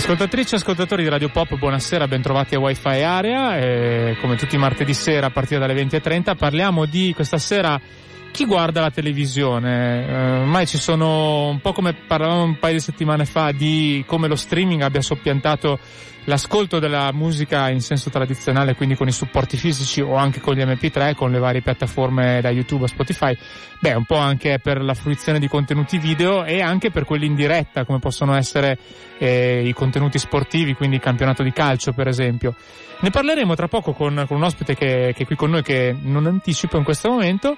Ascoltatrici e ascoltatori di Radio Pop, buonasera, bentrovati a Wi-Fi Area. E come tutti i martedì sera a partire dalle 20.30 parliamo di questa sera chi guarda la televisione. Eh, ormai ci sono un po' come parlavamo un paio di settimane fa di come lo streaming abbia soppiantato l'ascolto della musica in senso tradizionale, quindi con i supporti fisici o anche con gli MP3, con le varie piattaforme da YouTube a Spotify, beh, un po' anche per la fruizione di contenuti video e anche per quelli in diretta, come possono essere eh, i contenuti sportivi, quindi il campionato di calcio, per esempio. Ne parleremo tra poco con, con un ospite che, che, è qui con noi che non anticipo in questo momento.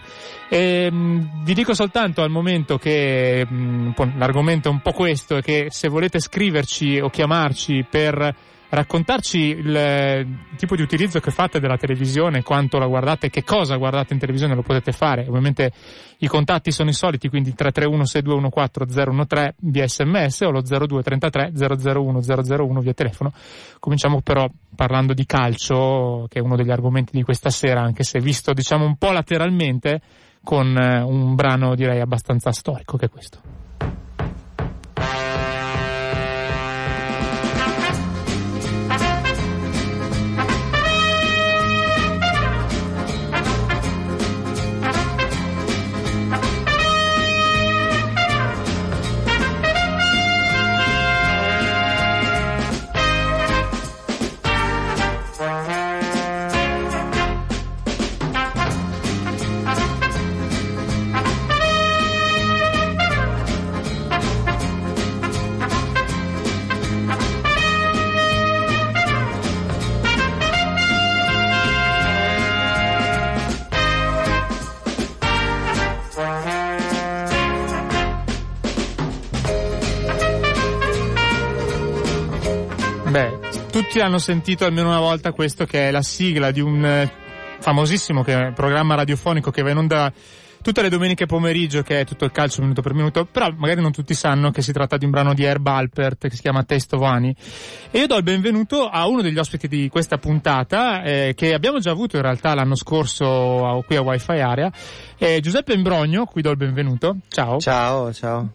E, mh, vi dico soltanto al momento che mh, l'argomento è un po' questo e che se volete scriverci o chiamarci per raccontarci il tipo di utilizzo che fate della televisione, quanto la guardate, che cosa guardate in televisione, lo potete fare. Ovviamente i contatti sono i soliti, quindi 331 6214 013 via sms o lo 0233 001 001 via telefono. Cominciamo però parlando di calcio, che è uno degli argomenti di questa sera, anche se visto diciamo un po' lateralmente con eh, un brano direi abbastanza storico che è questo. Hanno sentito almeno una volta questo che è la sigla di un eh, famosissimo programma radiofonico che va in onda tutte le domeniche pomeriggio che è tutto il calcio minuto per minuto, però magari non tutti sanno che si tratta di un brano di Herb Alpert che si chiama of Honey. E io do il benvenuto a uno degli ospiti di questa puntata, eh, che abbiamo già avuto in realtà l'anno scorso a, qui a Wi-Fi Area, eh, Giuseppe Imbrogno, qui do il benvenuto. Ciao. Ciao, ciao.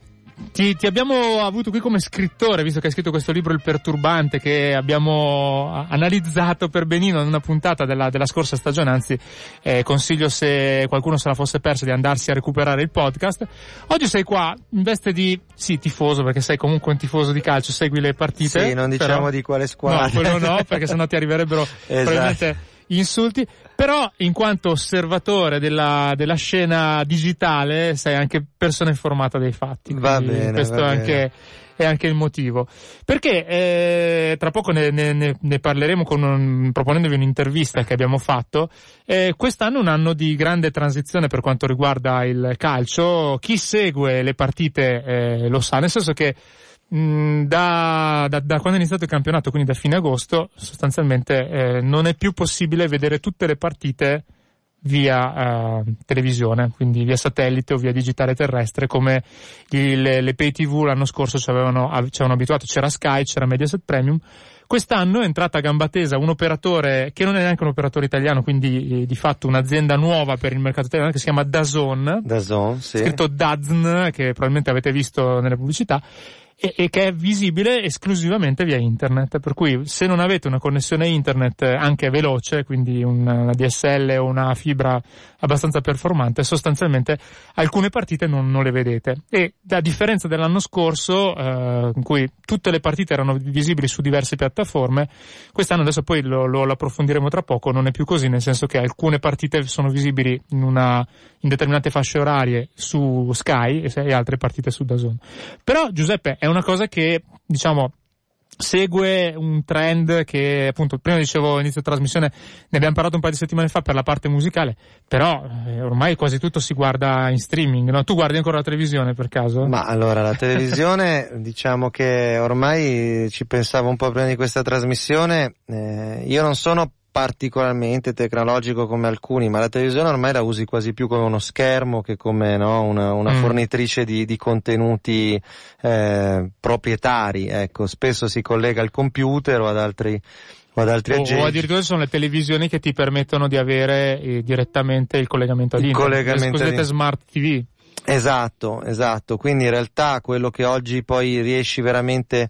Ti, ti, abbiamo avuto qui come scrittore, visto che hai scritto questo libro Il Perturbante, che abbiamo analizzato per benino in una puntata della, della scorsa stagione, anzi eh, consiglio se qualcuno se la fosse persa di andarsi a recuperare il podcast. Oggi sei qua in veste di, sì, tifoso, perché sei comunque un tifoso di calcio, segui le partite. Sì, non diciamo però, di quale squadra. No, quello no, perché sennò ti arriverebbero esatto. probabilmente insulti, però in quanto osservatore della, della scena digitale sei anche persona informata dei fatti. Va bene. Questo va è, anche, è anche il motivo. Perché eh, tra poco ne, ne, ne parleremo un, proponendovi un'intervista che abbiamo fatto. Eh, quest'anno è un anno di grande transizione per quanto riguarda il calcio. Chi segue le partite eh, lo sa, nel senso che da, da, da, quando è iniziato il campionato, quindi da fine agosto, sostanzialmente eh, non è più possibile vedere tutte le partite via eh, televisione, quindi via satellite o via digitale terrestre, come il, le pay tv l'anno scorso ci avevano, ci avevano abituato, c'era Sky, c'era Mediaset Premium. Quest'anno è entrata a gamba tesa un operatore che non è neanche un operatore italiano, quindi eh, di fatto un'azienda nuova per il mercato italiano che si chiama Dazon. Dazon, sì. Scritto Dazn, che probabilmente avete visto nelle pubblicità e, e, che è visibile esclusivamente via internet. Per cui se non avete una connessione internet anche veloce, quindi una, una DSL o una fibra abbastanza performante, sostanzialmente alcune partite non, non le vedete. E a differenza dell'anno scorso, eh, in cui tutte le partite erano visibili su diverse piattaforme, quest'anno adesso poi lo, lo, lo approfondiremo tra poco, non è più così, nel senso che alcune partite sono visibili in, una, in determinate fasce orarie su Sky e, e altre partite su Dazon. Però Giuseppe è una cosa che, diciamo, segue un trend che appunto prima dicevo inizio trasmissione ne abbiamo parlato un paio di settimane fa per la parte musicale però eh, ormai quasi tutto si guarda in streaming no? tu guardi ancora la televisione per caso? ma allora la televisione diciamo che ormai ci pensavo un po' prima di questa trasmissione eh, io non sono particolarmente tecnologico come alcuni, ma la televisione ormai la usi quasi più come uno schermo che come no, una, una mm. fornitrice di, di contenuti eh, proprietari. Ecco, spesso si collega al computer o ad altri o ad altri o. O addirittura sono le televisioni che ti permettono di avere eh, direttamente il collegamento ad il internet, collegamento le cosiddette smart TV. Esatto, esatto. Quindi in realtà quello che oggi poi riesci veramente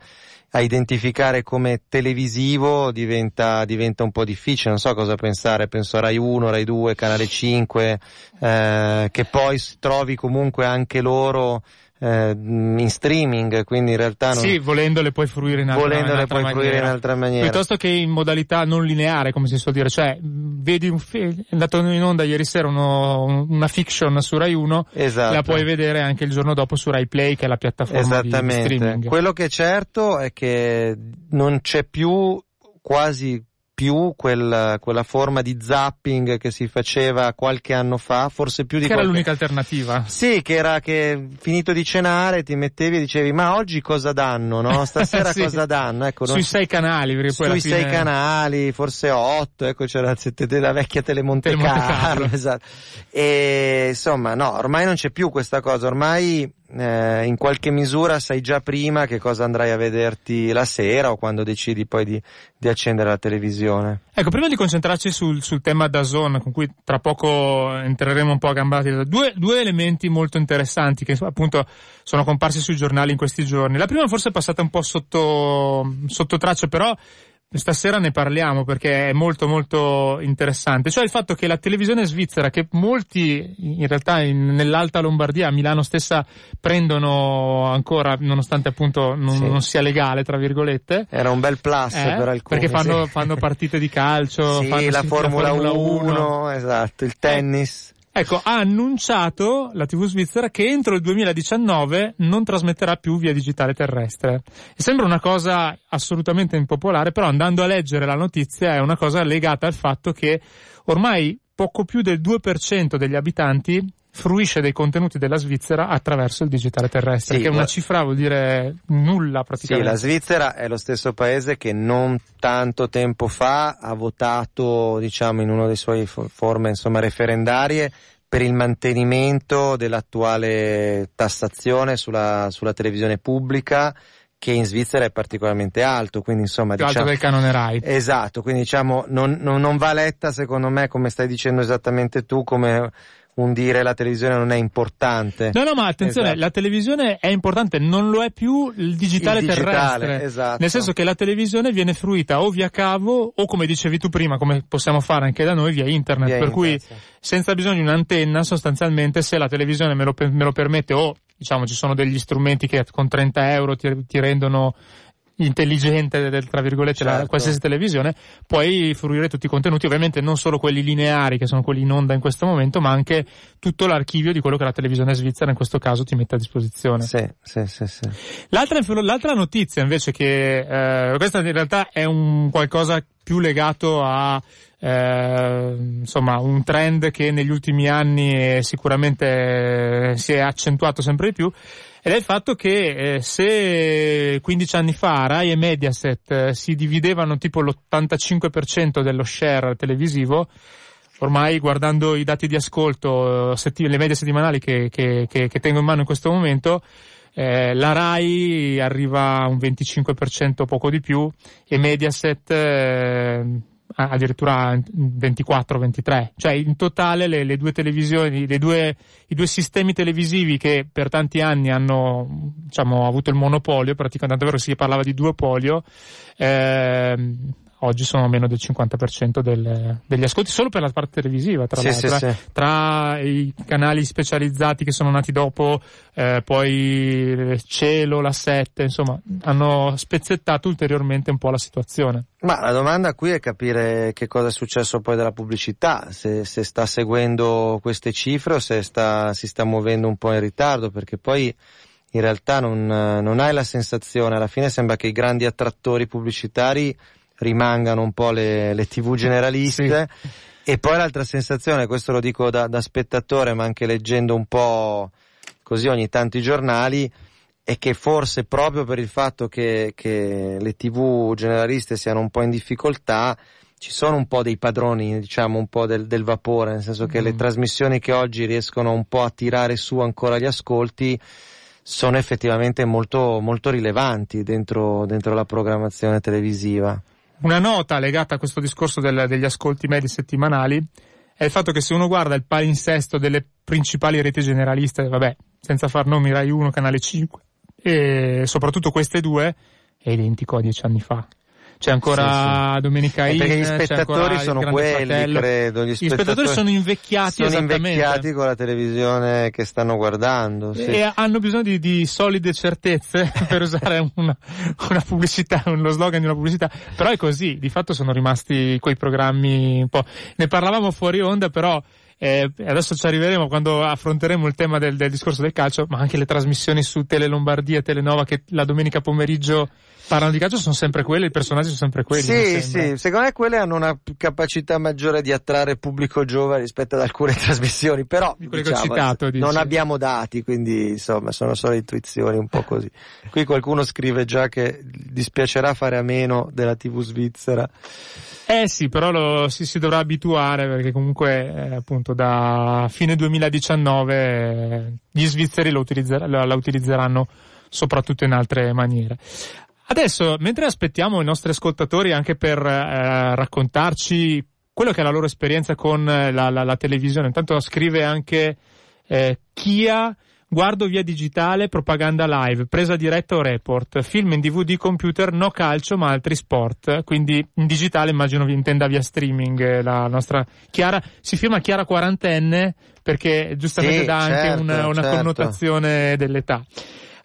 a identificare come televisivo diventa, diventa un po' difficile, non so cosa pensare, penso a Rai 1, Rai 2, Canale 5, eh, che poi trovi comunque anche loro eh, in streaming, quindi in realtà non... Sì, volendole puoi fruire in altra, volendole in puoi maniera. fruire in altra maniera. Piuttosto che in modalità non lineare, come si suol dire, cioè vedi un film, è andato in onda ieri sera uno, una fiction su Rai 1, esatto. la puoi vedere anche il giorno dopo su Rai Play, che è la piattaforma Esattamente. di streaming. Quello che è certo è che non c'è più quasi più quel, quella forma di zapping che si faceva qualche anno fa, forse più di Che qualche... era l'unica alternativa. Sì, che era che finito di cenare ti mettevi e dicevi ma oggi cosa danno, no? Stasera sì. cosa danno? Ecco, Sui non... sei canali, perché poi Sui fine... sei canali, forse otto, ecco c'era la vecchia Telemonte Carlo. esatto. E insomma, no, ormai non c'è più questa cosa, ormai eh, in qualche misura sai già prima che cosa andrai a vederti la sera o quando decidi poi di, di accendere la televisione. Ecco, prima di concentrarci sul, sul tema da zone, con cui tra poco entreremo un po' a gambati, due, due elementi molto interessanti che appunto sono comparsi sui giornali in questi giorni. La prima forse è passata un po' sotto, sotto traccia, però Stasera ne parliamo perché è molto molto interessante, cioè il fatto che la televisione svizzera, che molti in realtà in, nell'Alta Lombardia, a Milano stessa, prendono ancora, nonostante appunto non, Sì. non sia legale, tra virgolette, Era un bel plus eh, per alcuni. perché fanno, sì. fanno partite di calcio, Sì, fanno la Formula, Formula 1, esatto, il tennis. Ecco, ha annunciato la TV svizzera che entro il 2019 non trasmetterà più via digitale terrestre. Sembra una cosa assolutamente impopolare, però andando a leggere la notizia è una cosa legata al fatto che ormai poco più del 2% degli abitanti fruisce dei contenuti della Svizzera attraverso il digitale terrestre, Sì, che una cifra vuol dire nulla Sì, praticamente. la Svizzera è lo stesso paese che non tanto tempo fa ha votato, diciamo, in una delle sue fo- forme, insomma, referendarie per il mantenimento dell'attuale tassazione sulla, sulla televisione pubblica che in Svizzera è particolarmente alto, quindi insomma più alto diciamo, del canone Rai. Esatto, quindi diciamo non, non- non va letta secondo me come stai dicendo esattamente tu come un dire la televisione non è importante. No, no, ma attenzione, Esatto. la televisione è importante, non lo è più il digitale, Il digitale, terrestre. esatto. Nel senso che la televisione viene fruita o via cavo o come dicevi tu prima, come possiamo fare anche da noi, via internet. Via per cui internet, sì. senza bisogno di un'antenna, sostanzialmente, se la televisione me lo, me lo permette o diciamo ci sono degli strumenti che con 30 euro ti, ti rendono intelligente del, tra virgolette la, Certo. qualsiasi televisione puoi fruire tutti i contenuti ovviamente non solo quelli lineari che sono quelli in onda in questo momento ma anche tutto l'archivio di quello che la televisione svizzera in questo caso ti mette a disposizione Sì, sì, sì, sì. L'altra, l'altra notizia invece che eh, questa in realtà è un qualcosa più legato a eh, insomma un trend che negli ultimi anni sicuramente eh, si è accentuato sempre di più ed è il fatto che eh, se 15 anni fa Rai e Mediaset eh, si dividevano tipo l'85% dello share televisivo ormai guardando i dati di ascolto, eh, setti- le medie settimanali che, che- che- che tengo in mano in questo momento, eh, la RAI arriva a un 25% poco di più e Mediaset eh, addirittura 24-23. Cioè in totale le, le due televisioni, le due, i due sistemi televisivi che per tanti anni hanno diciamo, avuto il monopolio, praticamente davvero si parlava di duopolio, ehm, oggi sono meno del 50% del- degli ascolti solo per la parte televisiva, tra Sì, l'altro. sì, eh. sì. Tra i canali specializzati che sono nati dopo, eh, poi Cielo, la 7, insomma, hanno spezzettato ulteriormente un po' la situazione. Ma la domanda qui è capire che cosa è successo poi della pubblicità, se, se sta seguendo queste cifre o se sta, si sta muovendo un po' in ritardo, perché poi in realtà non, non hai la sensazione, alla fine sembra che i grandi attrattori pubblicitari rimangano un po' le, le tv generaliste. Sì. E poi l'altra sensazione, questo lo dico da, da, spettatore, ma anche leggendo un po' così ogni tanto i giornali, è che forse proprio per il fatto che, che le tv generaliste siano un po' in difficoltà, ci sono un po' dei padroni, diciamo, un po' del, del vapore, nel senso che mm. le trasmissioni che oggi riescono un po' a tirare su ancora gli ascolti sono effettivamente molto, molto rilevanti dentro, dentro la programmazione televisiva. Una nota legata a questo discorso del, degli ascolti medi settimanali è il fatto che se uno guarda il palinsesto delle principali reti generaliste, vabbè, senza far nomi Rai 1, Canale 5, e soprattutto queste due, è identico a dieci anni fa c'è ancora sì, sì. Domenica In, perché gli spettatori sono quelli, Fratello. credo. Gli, gli spettatori, sono invecchiati sono invecchiati con la televisione che stanno guardando. Sì. E hanno bisogno di, di solide certezze per usare una, una, pubblicità, uno slogan di una pubblicità. Però è così, di fatto sono rimasti quei programmi un po'. Ne parlavamo fuori onda, però eh, adesso ci arriveremo quando affronteremo il tema del, del, discorso del calcio, ma anche le trasmissioni su Tele Lombardia Telenova che la domenica pomeriggio parlano di calcio sono sempre quelle, i personaggi sono sempre quelli. Sì, sì, secondo me quelle hanno una capacità maggiore di attrarre pubblico giovane rispetto ad alcune trasmissioni, però diciamo, citato, non abbiamo dati, quindi insomma sono solo intuizioni un po' così. Qui qualcuno scrive già che dispiacerà fare a meno della TV svizzera. Eh sì, però lo, si, si dovrà abituare perché comunque eh, appunto da fine 2019 eh, gli svizzeri lo utilizzer- la, la utilizzeranno soprattutto in altre maniere. Adesso, mentre aspettiamo i nostri ascoltatori anche per eh, raccontarci quello che è la loro esperienza con eh, la, la, la televisione, intanto scrive anche eh, Kia Guardo via digitale, propaganda live, presa diretta o report, film in DVD computer, no calcio ma altri sport. Quindi in digitale immagino vi intenda via streaming eh, la nostra Chiara. Si firma Chiara quarantenne perché giustamente sì, dà certo, anche una, una certo. connotazione dell'età.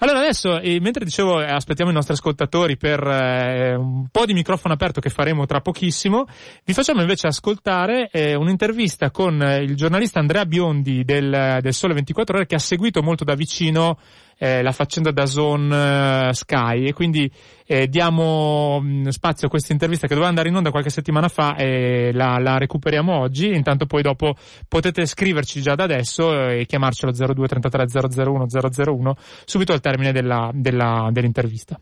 Allora adesso, eh, mentre dicevo, eh, aspettiamo i nostri ascoltatori per eh, un po' di microfono aperto che faremo tra pochissimo, vi facciamo invece ascoltare eh, un'intervista con eh, il giornalista Andrea Biondi del, del Sole 24 Ore che ha seguito molto da vicino eh, la faccenda da Zone eh, Sky e quindi eh, diamo mh, spazio a questa intervista che doveva andare in onda qualche settimana fa e la, la recuperiamo oggi. Intanto poi dopo potete scriverci già da adesso eh, e chiamarcelo 02 33 001 001 subito al termine della, della, dell'intervista.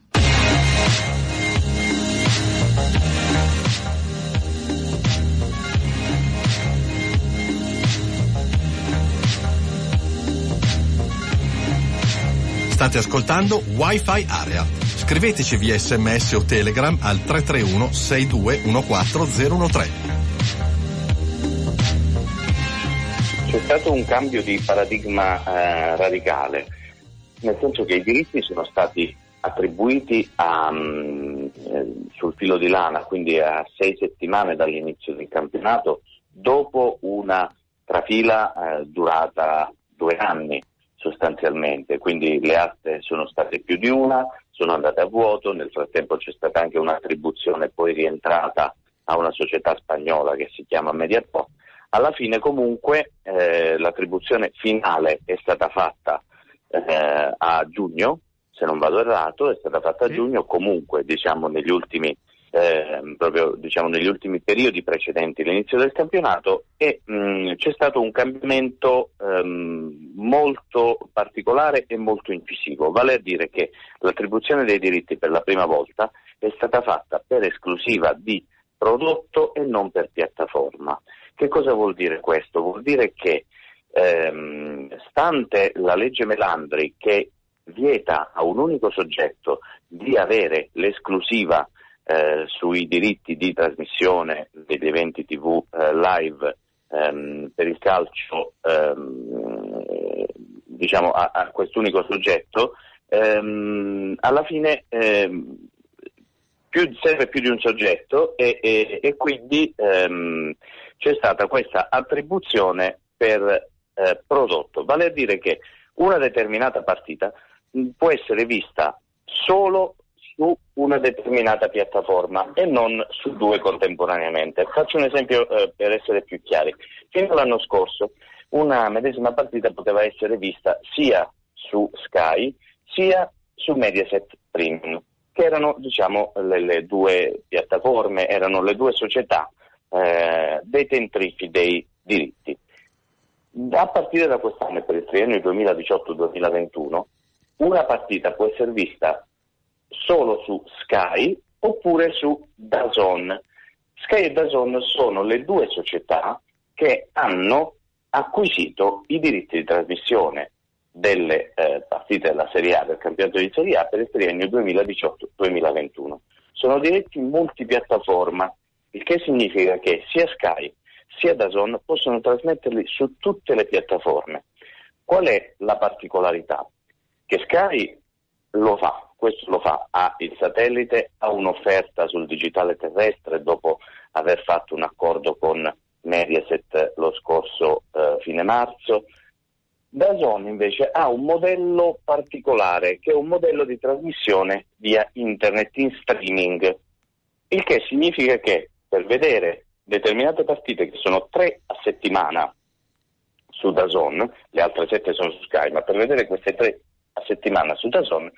State ascoltando Wi-Fi Area. Scriveteci via sms o telegram al 331 6214013. C'è stato un cambio di paradigma eh, radicale, nel senso che i diritti sono stati attribuiti a, um, sul filo di lana, quindi a sei settimane dall'inizio del campionato, dopo una trafila eh, durata due anni sostanzialmente, quindi le aste sono state più di una, sono andate a vuoto, nel frattempo c'è stata anche un'attribuzione poi rientrata a una società spagnola che si chiama Mediapro. Alla fine comunque eh, l'attribuzione finale è stata fatta eh, a giugno, se non vado errato, è stata fatta a giugno comunque diciamo negli ultimi eh, proprio diciamo, negli ultimi periodi precedenti l'inizio del campionato e mh, mm, c'è stato un cambiamento ehm, molto particolare e molto incisivo, vale a dire che l'attribuzione dei diritti per la prima volta è stata fatta per esclusiva di prodotto e non per piattaforma. Che cosa vuol dire questo? Vuol dire che ehm, stante la legge Melandri che vieta a un unico soggetto di avere l'esclusiva eh, sui diritti di trasmissione degli eventi TV eh, live ehm, per il calcio ehm, diciamo a, a quest'unico soggetto, ehm, alla fine ehm, più, serve più di un soggetto e, e, e quindi ehm, c'è stata questa attribuzione per eh, prodotto, vale a dire che una determinata partita può essere vista solo su una determinata piattaforma e non su due contemporaneamente. Faccio un esempio eh, per essere più chiari. Fino all'anno scorso una medesima partita poteva essere vista sia su Sky sia su Mediaset Premium, che erano diciamo, le, le due piattaforme, erano le due società eh, detentrici dei diritti. A partire da quest'anno, per il triennio 2018-2021, una partita può essere vista solo su Sky oppure su Dazon. Sky e Dazon sono le due società che hanno acquisito i diritti di trasmissione delle eh, partite della Serie A, del campionato di Serie A per il triennio 2018-2021. Sono diritti multipiattaforma, il che significa che sia Sky sia Dazon possono trasmetterli su tutte le piattaforme. Qual è la particolarità? Che Sky lo fa, questo lo fa, ha il satellite, ha un'offerta sul digitale terrestre dopo aver fatto un accordo con Mediaset lo scorso eh, fine marzo. Dazon invece ha un modello particolare che è un modello di trasmissione via internet in streaming, il che significa che per vedere determinate partite che sono tre a settimana su Dazon, le altre sette sono su Sky, ma per vedere queste tre a settimana su Dazon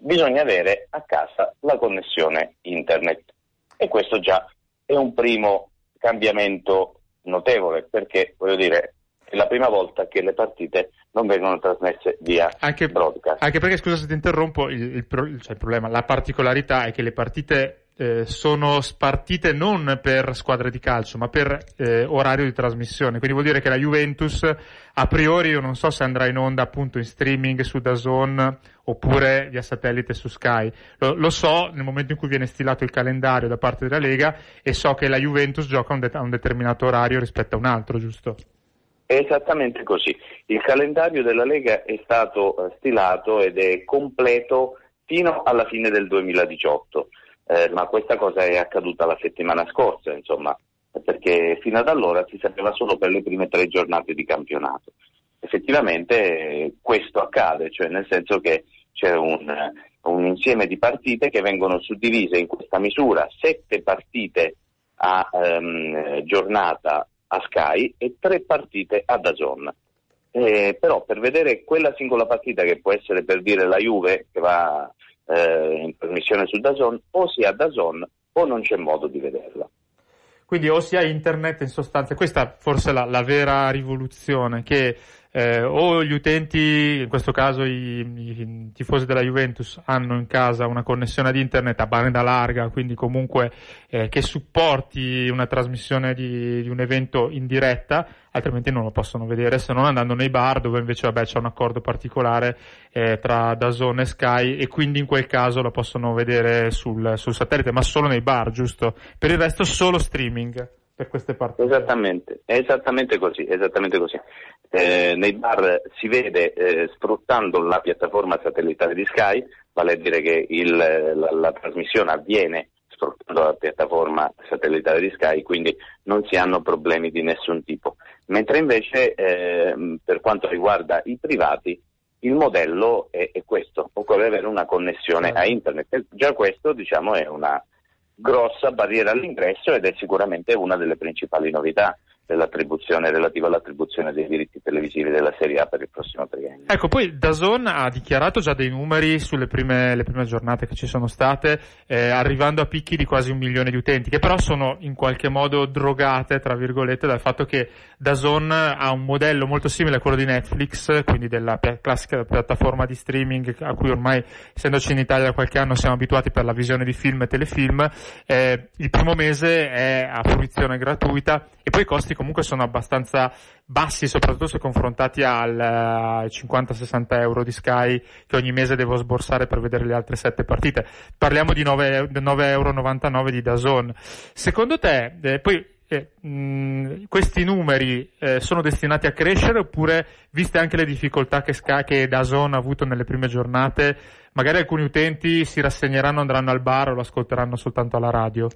bisogna avere a casa la connessione internet e questo già è un primo cambiamento notevole perché voglio dire è la prima volta che le partite non vengono trasmesse via anche, broadcast. Anche perché, scusa se ti interrompo, il, il, cioè il problema, la particolarità è che le partite eh, sono spartite non per squadre di calcio, ma per eh, orario di trasmissione. Quindi vuol dire che la Juventus, a priori, io non so se andrà in onda appunto in streaming su Dazon oppure via satellite su Sky. Lo, lo, so nel momento in cui viene stilato il calendario da parte della Lega e so che la Juventus gioca a un, de- a un determinato orario rispetto a un altro, giusto? Esattamente così. Il calendario della Lega è stato eh, stilato ed è completo fino alla fine del 2018 eh, ma questa cosa è accaduta la settimana scorsa, insomma, perché fino ad allora si sapeva solo per le prime tre giornate di campionato. Effettivamente questo accade, cioè nel senso che c'è un, un, insieme di partite che vengono suddivise in questa misura, sette partite a ehm, giornata a Sky e tre partite a Dazon. Eh, però per vedere quella singola partita che può essere per dire la Juve che va eh, in trasmissione su Dazon, o si ha Dazon o non c'è modo di vederla. Quindi o si ha internet in sostanza, questa è forse la, la vera rivoluzione, che eh, o gli utenti, in questo caso i, i, tifosi della Juventus, hanno in casa una connessione ad internet a banda larga, quindi comunque eh, che supporti una trasmissione di, di, un evento in diretta, altrimenti non lo possono vedere se non andando nei bar dove invece vabbè, c'è un accordo particolare eh, tra Dazone e Sky e quindi in quel caso lo possono vedere sul, sul satellite, ma solo nei bar, giusto? Per il resto solo streaming per queste partite. Esattamente, è esattamente così, esattamente così. Eh, nei bar si vede eh, sfruttando la piattaforma satellitare di Sky, vale a dire che il, la, la, trasmissione avviene sfruttando la piattaforma satellitare di Sky, quindi non si hanno problemi di nessun tipo. Mentre invece eh, per quanto riguarda i privati il modello è, è questo, occorre avere una connessione a internet. Già questo diciamo è una grossa barriera all'ingresso ed è sicuramente una delle principali novità relativa all'attribuzione dei diritti televisivi della Serie A per il prossimo triennio. Ecco, poi Dazon ha dichiarato già dei numeri sulle prime, prime giornate che ci sono state, eh, arrivando a picchi di quasi un milione di utenti, che però sono in qualche modo drogate, tra virgolette, dal fatto che Dazon ha un modello molto simile a quello di Netflix, quindi della pi- classica piattaforma di streaming a cui ormai, essendoci in Italia da qualche anno, siamo abituati per la visione di film e telefilm. Eh, il primo mese è a fruizione gratuita e poi i costi comunque sono abbastanza bassi, soprattutto se confrontati al, ai 50-60 euro di Sky che ogni mese devo sborsare per vedere le altre 7 partite. Parliamo di 9,99 euro di Dazon. Secondo te, eh, poi eh, mh, questi numeri eh, sono destinati a crescere oppure, viste anche le difficoltà che, Sky, che Dazon ha avuto nelle prime giornate, magari alcuni utenti si rassegneranno, andranno al bar o lo ascolteranno soltanto alla radio?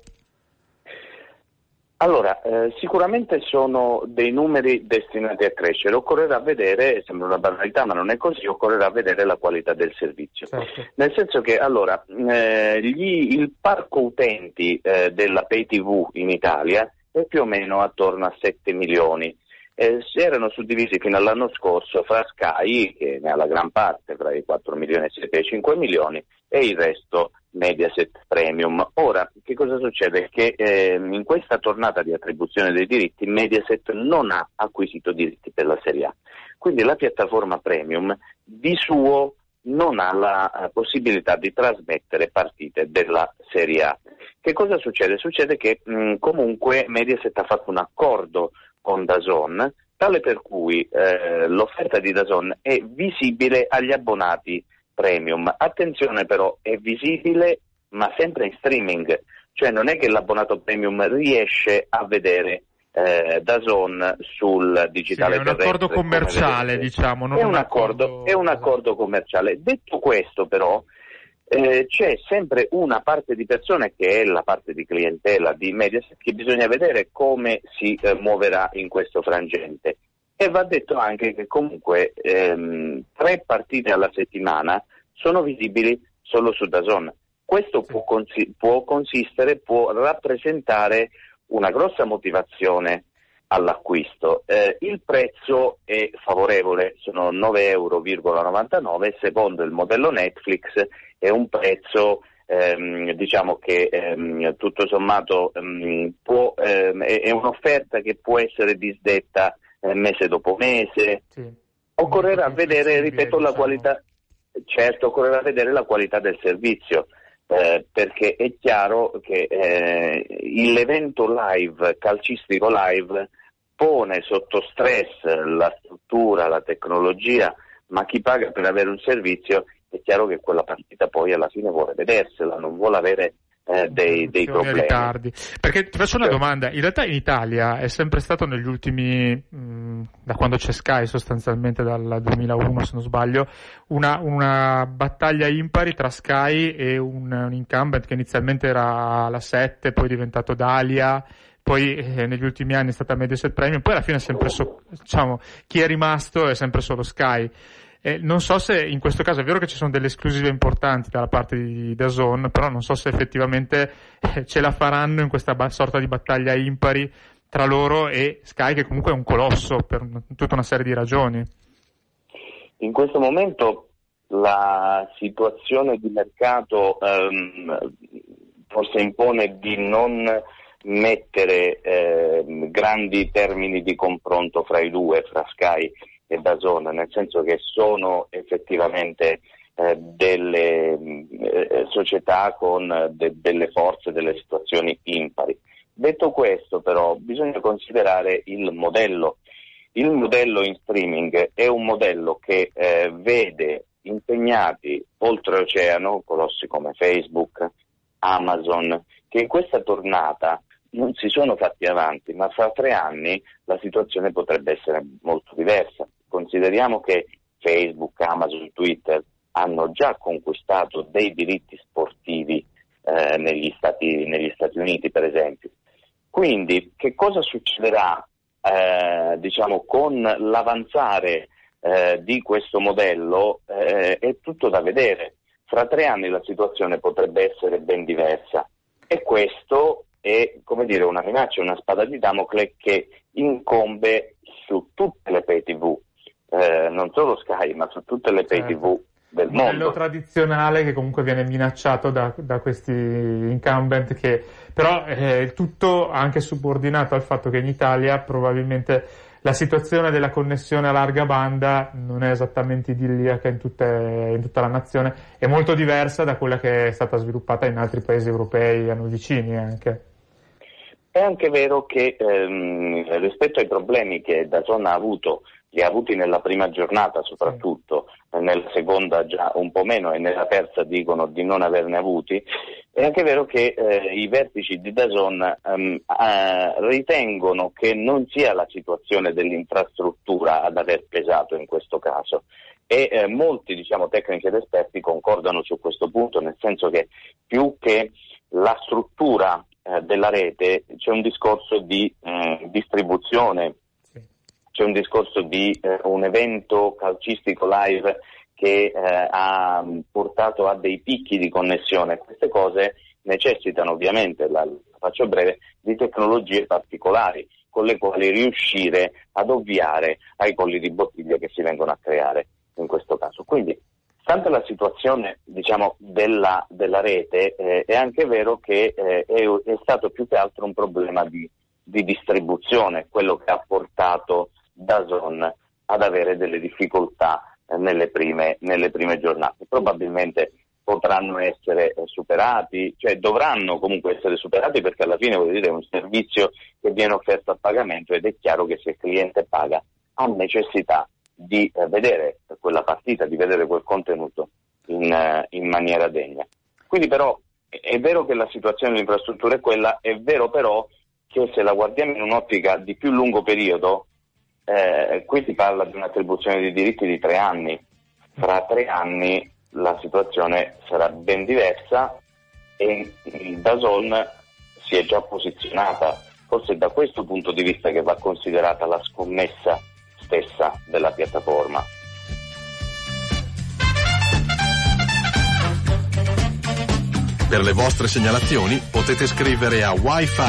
Allora, eh, sicuramente sono dei numeri destinati a crescere, occorrerà vedere, sembra una banalità ma non è così, occorrerà vedere la qualità del servizio. Certo. Nel senso che allora, eh, gli, il parco utenti eh, della Pay TV in Italia è più o meno attorno a 7 milioni eh, si erano suddivisi fino all'anno scorso fra Sky, che ne ha la gran parte, fra i 4 milioni e i 5 milioni, e il resto Mediaset Premium. Ora, che cosa succede? Che eh, in questa tornata di attribuzione dei diritti Mediaset non ha acquisito diritti per la Serie A. Quindi la piattaforma Premium di suo non ha la uh, possibilità di trasmettere partite della Serie A. Che cosa succede? Succede che mh, comunque Mediaset ha fatto un accordo con Dazon, tale per cui eh, l'offerta di Dazon è visibile agli abbonati premium. Attenzione però, è visibile ma sempre in streaming, cioè non è che l'abbonato premium riesce a vedere eh, Dazon sul digitale sì, è un accordo commerciale, diciamo. È un, accordo, accordo... è, un accordo, commerciale. Detto questo, però, eh, c'è sempre una parte di persone che è la parte di clientela di Mediaset che bisogna vedere come si eh, muoverà in questo frangente. E va detto anche che comunque ehm, tre partite alla settimana sono visibili solo su Dazon. Questo può, consi- può consistere, può rappresentare una grossa motivazione all'acquisto. Eh, il prezzo è favorevole, sono 9,99 euro, secondo il modello Netflix è un prezzo ehm, diciamo che ehm, tutto sommato ehm, può, ehm, è, è, un'offerta che può essere disdetta eh, mese dopo mese. Sì. Occorrerà vedere, ripeto, diciamo. la qualità, certo, occorrerà vedere la qualità del servizio. Eh, perché è chiaro che eh, l'evento live, calcistico live, pone sotto stress la struttura, la tecnologia, ma chi paga per avere un servizio è chiaro che quella partita poi alla fine vuole vedersela, non vuole avere eh, dei, dei problemi. Ritardi. Perché ti faccio una domanda, in realtà in Italia è sempre stato negli ultimi, mh, mm, da quando c'è Sky sostanzialmente dal 2001 se non sbaglio, una, una battaglia impari tra Sky e un, un, incumbent che inizialmente era la 7, poi è diventato Dalia, poi eh, negli ultimi anni è stata Mediaset Premium, poi alla fine è sempre so, diciamo, chi è rimasto è sempre solo Sky. Eh, non so se in questo caso è vero che ci sono delle esclusive importanti dalla parte di Dazon, però non so se effettivamente eh, ce la faranno in questa ba- sorta di battaglia impari tra loro e Sky, che comunque è un colosso per tutta una serie di ragioni. In questo momento la situazione di mercato ehm, forse impone di non mettere eh, grandi termini di confronto fra i due, fra Sky e Dazon, nel senso che sono effettivamente eh, delle eh, società con de- delle forze, delle situazioni impari. Detto questo però bisogna considerare il modello. Il modello in streaming è un modello che eh, vede impegnati oltreoceano, colossi come Facebook, Amazon, che in questa tornata non si sono fatti avanti, ma fra tre anni la situazione potrebbe essere molto diversa. Consideriamo che Facebook, Amazon, Twitter hanno già conquistato dei diritti sportivi eh, negli, Stati, negli, Stati, Uniti, per esempio. Quindi, che cosa succederà eh, diciamo, con l'avanzare eh, di questo modello eh, è tutto da vedere. Fra tre anni la situazione potrebbe essere ben diversa e questo è come dire, una minaccia, una spada di Damocle che incombe su tutte le pay TV, eh, non solo Sky, ma su tutte le pay certo. TV del mondo. Quello tradizionale che comunque viene minacciato da, da questi incumbent che però è tutto anche subordinato al fatto che in Italia probabilmente la situazione della connessione a larga banda non è esattamente idilliaca in, tutte, in, tutta la nazione, è molto diversa da quella che è stata sviluppata in altri paesi europei a noi vicini anche. È anche vero che ehm, rispetto ai problemi che Dazon ha avuto, li ha avuti nella prima giornata soprattutto, sì. nella seconda già un po' meno e nella terza dicono di non averne avuti, è anche vero che eh, i vertici di Dazon ehm, eh, ritengono che non sia la situazione dell'infrastruttura ad aver pesato in questo caso e eh, molti diciamo, tecnici ed esperti concordano su questo punto, nel senso che più che la struttura eh, della rete c'è un discorso di eh, distribuzione, sì. c'è un discorso di eh, un evento calcistico live che eh, ha portato a dei picchi di connessione. Queste cose necessitano ovviamente, la, la faccio breve, di tecnologie particolari. con le quali riuscire ad ovviare ai colli di bottiglia che si vengono a creare in questo caso. Quindi, stante la situazione diciamo, della, della, rete, eh, è anche vero che eh, è, è, stato più che altro un problema di, di distribuzione, quello che ha portato Dazon ad avere delle difficoltà eh, nelle, prime, nelle prime giornate. Probabilmente potranno essere eh, superati, cioè dovranno comunque essere superati perché alla fine dire, è un servizio che viene offerto a pagamento ed è chiaro che se il cliente paga ha necessità di eh, vedere quella partita, di vedere quel contenuto in, eh, in, maniera degna. Quindi però è vero che la situazione dell'infrastruttura è quella, è vero però che se la guardiamo in un'ottica di più lungo periodo, eh, qui si parla di un'attribuzione di diritti di tre anni. Fra tre anni la situazione sarà ben diversa e il Dazon si è già posizionata. Forse è da questo punto di vista che va considerata la scommessa stessa della piattaforma. Per le vostre segnalazioni potete scrivere a wifi.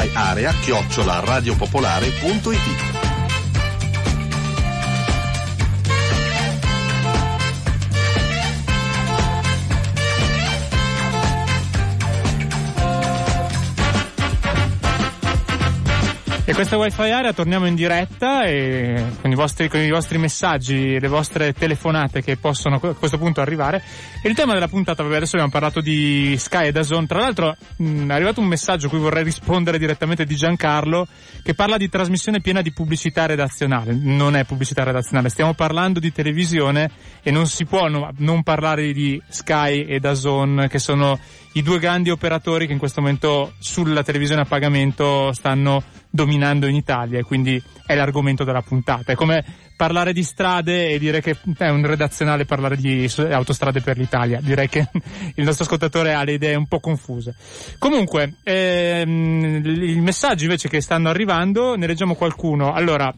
E questa wifi area torniamo in diretta e con i vostri, con i vostri messaggi, le vostre telefonate che possono a questo punto arrivare. E il tema della puntata, vabbè, adesso abbiamo parlato di Sky e Dazon. Tra l'altro mh, è arrivato un messaggio a cui vorrei rispondere direttamente di Giancarlo che parla di trasmissione piena di pubblicità redazionale. Non è pubblicità redazionale, stiamo parlando di televisione e non si può no, non parlare di Sky e Dazon che sono i due grandi operatori che in questo momento sulla televisione a pagamento stanno dominando in Italia e quindi è l'argomento della puntata. È come parlare di strade e dire che è un redazionale parlare di autostrade per l'Italia. Direi che il nostro ascoltatore ha le idee un po' confuse. Comunque, ehm, i messaggi invece che stanno arrivando, ne leggiamo qualcuno. Allora,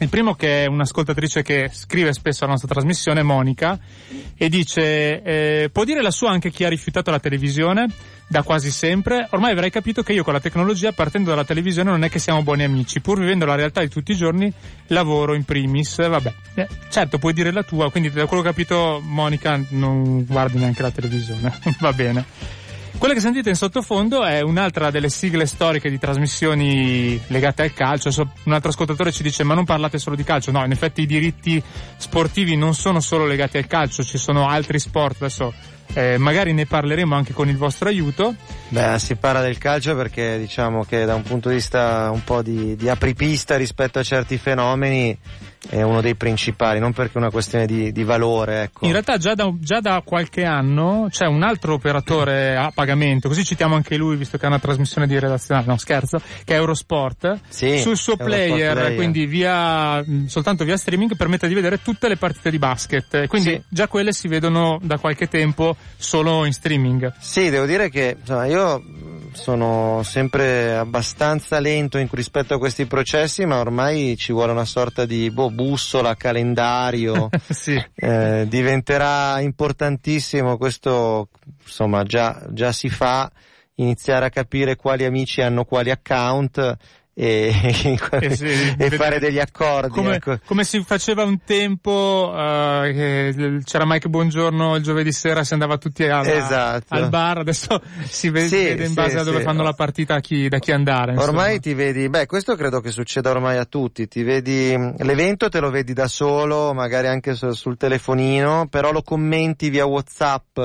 il primo che è un'ascoltatrice che scrive spesso alla nostra trasmissione, Monica, e dice, eh, può dire la sua anche chi ha rifiutato la televisione? Da quasi sempre. Ormai avrei capito che io con la tecnologia, partendo dalla televisione, non è che siamo buoni amici. Pur vivendo la realtà di tutti i giorni, lavoro in primis. Vabbè, eh, certo, puoi dire la tua, quindi da quello che ho capito, Monica non guardi neanche la televisione. Va bene. Quella che sentite in sottofondo è un'altra delle sigle storiche di trasmissioni legate al calcio. Un altro ascoltatore ci dice ma non parlate solo di calcio. No, in effetti i diritti sportivi non sono solo legati al calcio, ci sono altri sport. Adesso eh, magari ne parleremo anche con il vostro aiuto. Beh, si parla del calcio perché diciamo che da un punto di vista un po' di, di apripista rispetto a certi fenomeni è uno dei principali, non perché è una questione di, di valore. Ecco. In realtà già da, già da, qualche anno c'è un altro operatore a pagamento, così citiamo anche lui visto che ha una trasmissione di redazionale, no scherzo, che è Eurosport, sì, sul suo player, player, quindi via, soltanto via streaming, permette di vedere tutte le partite di basket, quindi sì. già quelle si vedono da qualche tempo solo in streaming. Sì, devo dire che insomma, io sono sempre abbastanza lento in, rispetto a questi processi, ma ormai ci vuole una sorta di boh, bussola, calendario. sì. eh, diventerà importantissimo, questo insomma già, già si fa, iniziare a capire quali amici hanno quali account e, e, sì, e fare degli accordi. Come, ecco. come si faceva un tempo, uh, c'era Mike Buongiorno il giovedì sera, si andava tutti alla, esatto. al bar, adesso si vede, sì, vede in base sì, a dove fanno la partita chi, da chi andare. Insomma. Ormai ti vedi, beh questo credo che succeda ormai a tutti, ti vedi l'evento te lo vedi da solo, magari anche sul telefonino, però lo commenti via Whatsapp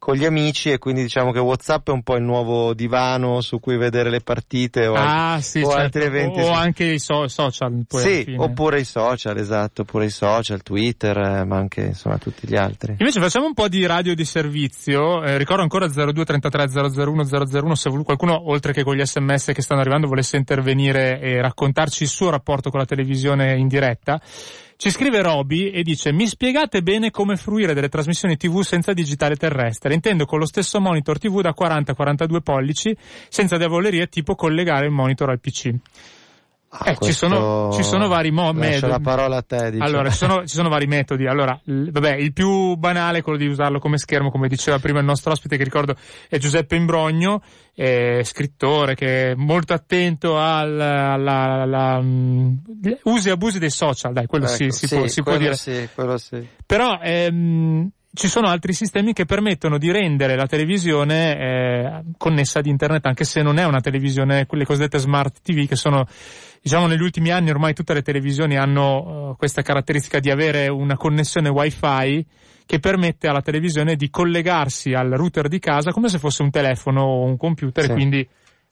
con gli amici e quindi diciamo che Whatsapp è un po' il nuovo divano su cui vedere le partite o, ah, sì, o certo. altri eventi. O anche i so- social. sì, oppure i social, esatto, oppure i social, Twitter, eh, ma anche insomma tutti gli altri. Invece facciamo un po' di radio di servizio, eh, ricordo ancora 0233 001 001 se qualcuno oltre che con gli sms che stanno arrivando volesse intervenire e raccontarci il suo rapporto con la televisione in diretta. Ci scrive Roby e dice mi spiegate bene come fruire delle trasmissioni TV senza digitale terrestre. Intendo con lo stesso monitor TV da 40-42 pollici senza diavolerie tipo collegare il monitor al PC. Ah, eh, ci, sono, ci, sono, vari mo- metodi. la parola a te. Diciamo. Allora, ci sono, ci sono, vari metodi. Allora, l- vabbè, il più banale è quello di usarlo come schermo, come diceva prima il nostro ospite, che ricordo è Giuseppe Imbrogno, eh, scrittore che è molto attento al, alla, alla, um, usi e abusi dei social, dai, quello ecco, si, si, sì, può, si può dire. Sì, quello sì. Però, ehm, ci sono altri sistemi che permettono di rendere la televisione eh, connessa ad internet, anche se non è una televisione, quelle cosiddette smart TV che sono, diciamo, negli ultimi anni ormai tutte le televisioni hanno uh, questa caratteristica di avere una connessione wifi che permette alla televisione di collegarsi al router di casa come se fosse un telefono o un computer sì. quindi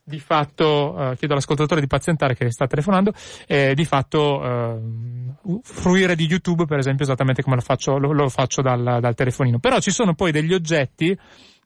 di fatto, eh, chiedo all'ascoltatore di pazientare che sta telefonando, eh, di fatto eh, fruire di YouTube per esempio esattamente come lo faccio, lo, lo faccio dal, dal telefonino. Però ci sono poi degli oggetti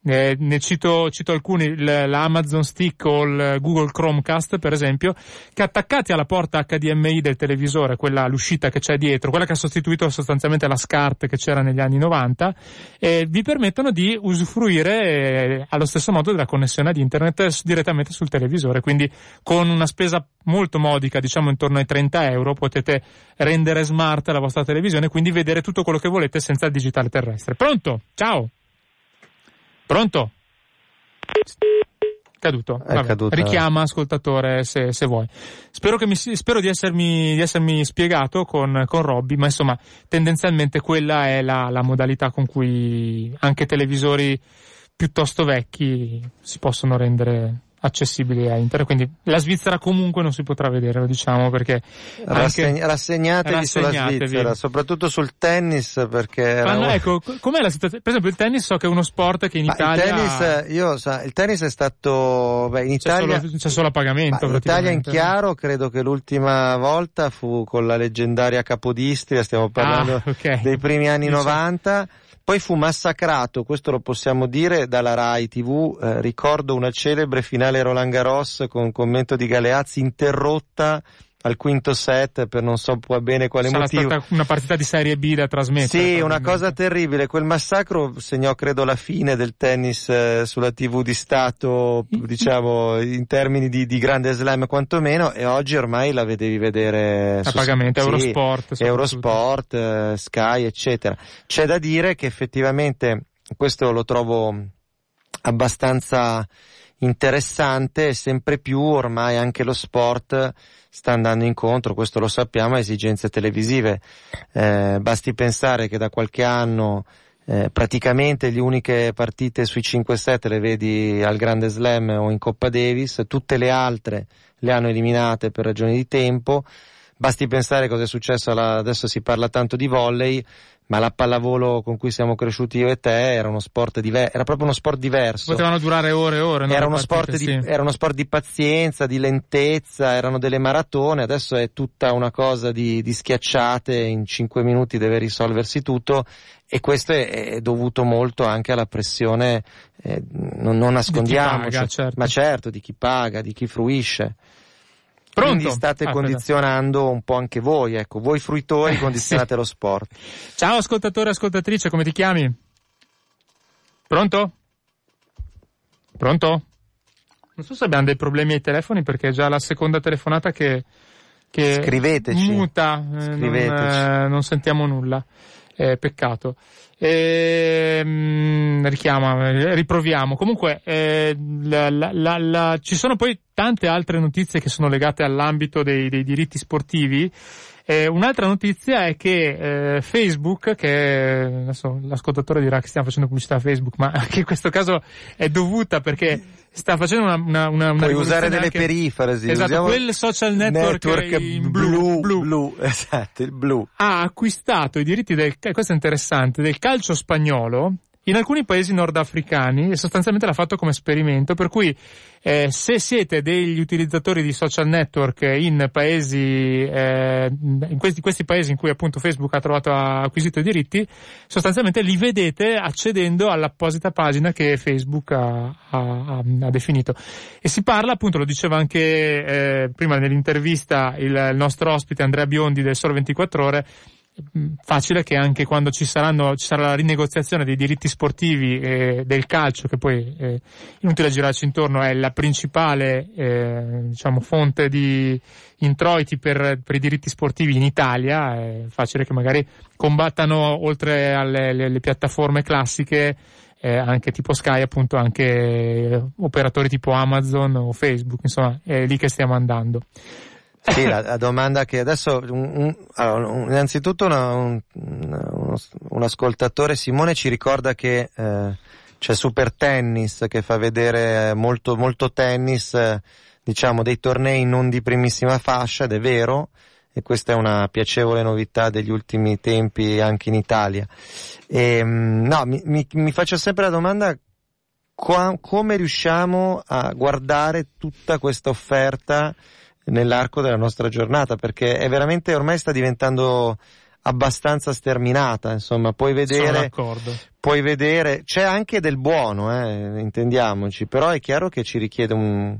eh, ne cito, cito alcuni, l'Amazon Stick o il Google Chromecast per esempio, che attaccati alla porta HDMI del televisore, quella l'uscita che c'è dietro, quella che ha sostituito sostanzialmente la SCART che c'era negli anni 90, eh, vi permettono di usufruire eh, allo stesso modo della connessione ad internet direttamente sul televisore, quindi con una spesa molto modica, diciamo intorno ai 30 euro, potete rendere smart la vostra televisione, quindi vedere tutto quello che volete senza il digitale terrestre. Pronto? Ciao! Pronto? Caduto. Richiama ascoltatore se, se vuoi. Spero, mi, spero di, essermi, di, essermi, spiegato con, con Robby, ma insomma, tendenzialmente quella è la, la modalità con cui anche televisori piuttosto vecchi si possono rendere accessibili a internet. Quindi la Svizzera comunque non si potrà vedere, lo diciamo perché Rassegn- rassegnatevi, sulla Svizzera, soprattutto sul tennis perché Ma no, ecco, com'è la situazione? Per esempio il tennis so che è uno sport che in Ma Italia il tennis, io sa, il tennis è stato beh, in Italia c'è solo, c'è solo a pagamento. in Italia in chiaro credo che l'ultima volta fu con la leggendaria Capodistria, stiamo parlando ah, okay. dei primi anni diciamo. 90 poi fu massacrato, questo lo possiamo dire, dalla Rai TV. Eh, ricordo una celebre finale Roland Garros con commento di Galeazzi interrotta al quinto set per non so bene quale Sarà motivo. stata una partita di Serie B da trasmettere. Sì, una cosa terribile. Quel massacro segnò credo la fine del tennis eh, sulla TV di Stato, diciamo, in termini di, di, grande slam quantomeno e oggi ormai la vedevi vedere a su, pagamento, sì, Eurosport. Eurosport, eh, Sky, eccetera. C'è da dire che effettivamente questo lo trovo abbastanza interessante sempre più ormai anche lo sport sta andando incontro, questo lo sappiamo, a esigenze televisive. Eh, basti pensare che da qualche anno eh, praticamente le uniche partite sui 5-7 le vedi al Grande Slam o in Coppa Davis, tutte le altre le hanno eliminate per ragioni di tempo. Basti pensare cosa è successo, alla, adesso si parla tanto di volley, ma la pallavolo con cui siamo cresciuti io e te era uno sport diverso, era proprio uno sport diverso. Potevano durare ore e ore, no? era, uno partite, di, sì. era uno sport di pazienza, di lentezza, erano delle maratone, adesso è tutta una cosa di, di schiacciate, in cinque minuti deve risolversi tutto e questo è, è dovuto molto anche alla pressione, eh, non, non nascondiamoci, certo. ma certo, di chi paga, di chi fruisce. Pronto? Quindi state ah, condizionando aspetta. un po' anche voi, ecco, voi fruitori condizionate sì. lo sport. Ciao ascoltatore, ascoltatrice, come ti chiami? Pronto? Pronto? Non so se abbiamo dei problemi ai telefoni perché è già la seconda telefonata che, che Scriveteci. muta, eh, Scriveteci. Non, eh, non sentiamo nulla eh, peccato. Eh, richiama, riproviamo. Comunque, eh, la, la, la, ci sono poi tante altre notizie che sono legate all'ambito dei, dei diritti sportivi eh, un'altra notizia è che eh, Facebook, che adesso l'ascoltatore dirà che stiamo facendo pubblicità a Facebook, ma anche in questo caso è dovuta perché sta facendo una, una, una, una Puoi usare delle anche... perifrasi. Esatto, quel social network, network in blu, blu, blu, esatto, il blu. Ha acquistato i diritti del, questo è interessante, del calcio spagnolo in alcuni paesi nordafricani sostanzialmente l'ha fatto come esperimento, per cui eh, se siete degli utilizzatori di social network in paesi, eh, in questi, questi, paesi in cui appunto Facebook ha trovato ha acquisito i diritti, sostanzialmente li vedete accedendo all'apposita pagina che Facebook ha, ha, ha definito. E si parla appunto, lo diceva anche eh, prima nell'intervista il, il nostro ospite Andrea Biondi del Sole 24 Ore, facile che anche quando ci, saranno, ci sarà la rinegoziazione dei diritti sportivi eh, del calcio, che poi eh, inutile girarci intorno, è la principale eh, diciamo, fonte di introiti per, per, i diritti sportivi in Italia, è facile che magari combattano oltre alle, alle piattaforme classiche eh, anche tipo Sky, appunto anche operatori tipo Amazon o Facebook, insomma è lì che stiamo andando. Sì, la, la, domanda che adesso, un, un, innanzitutto una, un, uno, un, ascoltatore, Simone, ci ricorda che eh, c'è Super Tennis che fa vedere molto, molto tennis, eh, diciamo dei tornei non di primissima fascia, ed è vero, e questa è una piacevole novità degli ultimi tempi anche in Italia. E, ehm, no, mi, mi, mi faccio sempre la domanda qua, come riusciamo a guardare tutta questa offerta nell'arco della nostra giornata, perché è veramente ormai sta diventando abbastanza sterminata, insomma, puoi vedere, puoi vedere, c'è anche del buono, eh, intendiamoci, però è chiaro che ci richiede un,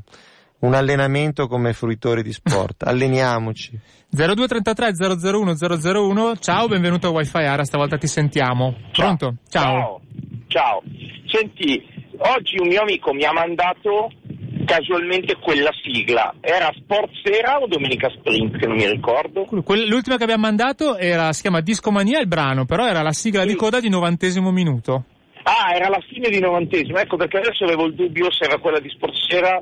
un allenamento come fruitori di sport, alleniamoci. 0233 001 001, ciao, benvenuto a Wi-Fi Ara, stavolta ti sentiamo. Pronto? Ciao. Ciao. ciao. Senti, oggi un mio amico mi ha mandato casualmente quella sigla. Era Sportsera o Domenica Sprint, che non mi ricordo. L'ultima che abbiamo mandato era, si chiama Discomania il brano, però era la sigla sì. di coda di novantesimo minuto. Ah, era la fine di novantesimo, ecco perché adesso avevo il dubbio se era quella di Sportsera